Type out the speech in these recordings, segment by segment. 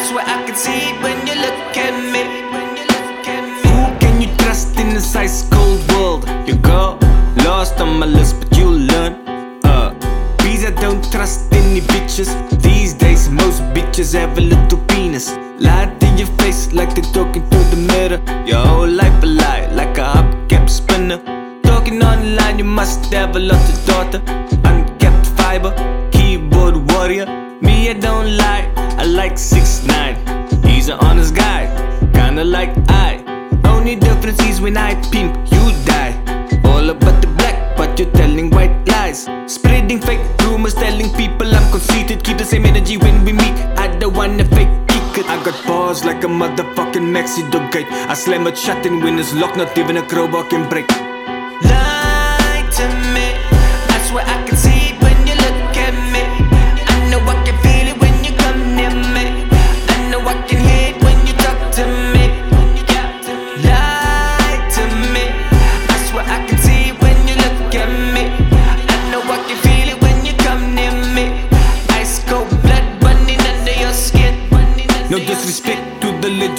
That's what I can see when you look at me. Who can you trust in this ice cold world? You go lost on my list, but you learn. Uh, bees I don't trust any bitches. These days, most bitches have a little penis. Lie to your face like they're talking to the mirror. Your whole life a lie, like a hubcap spinner. Talking online, you must have a lot of daughter. Kinda like I. Only difference is when I pimp, you die. All about the black, but you're telling white lies. Spreading fake rumors, telling people I'm conceited. Keep the same energy when we meet. I don't wanna fake kick. I got bars like a motherfucking Maxi dog gate. I slam it shut and when it's locked, not even a crowbar can break. Lie to me, I swear I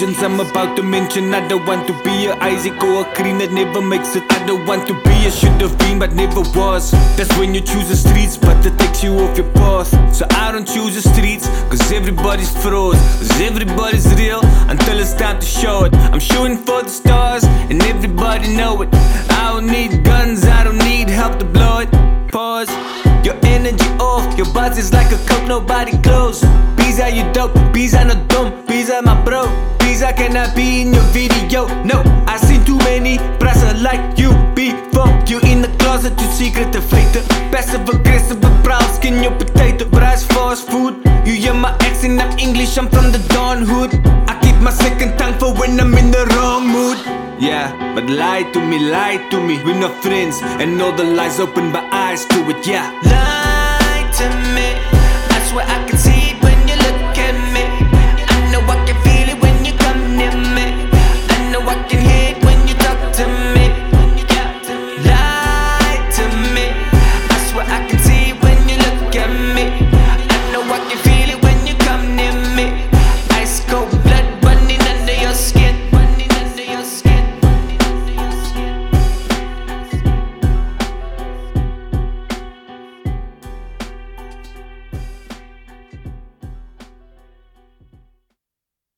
I'm about to mention. I don't want to be a Isaac or a Green that never makes it. I don't want to be a should have been but never was. That's when you choose the streets, but it takes you off your path. So I don't choose the streets, cause everybody's froze. Cause everybody's real until it's time to show it. I'm shooting for the stars, and everybody know it. I don't need guns, I don't need help to blow it. Pause. Your energy off, your buzz is like a cup, nobody close. Pizza, you dope, pizza, no dumb, pizza, my bro. I be in your video? No, I seen too many brasa like you before. You in the closet, you secret deflator. Passive aggressive, but brown skin, your potato. Price fast food. You hear my accent, I'm English, I'm from the Don Hood. I keep my second tongue for when I'm in the wrong mood. Yeah, but lie to me, lie to me. We're not friends, and all the lies open my eyes to it. Yeah, lie to me. I swear I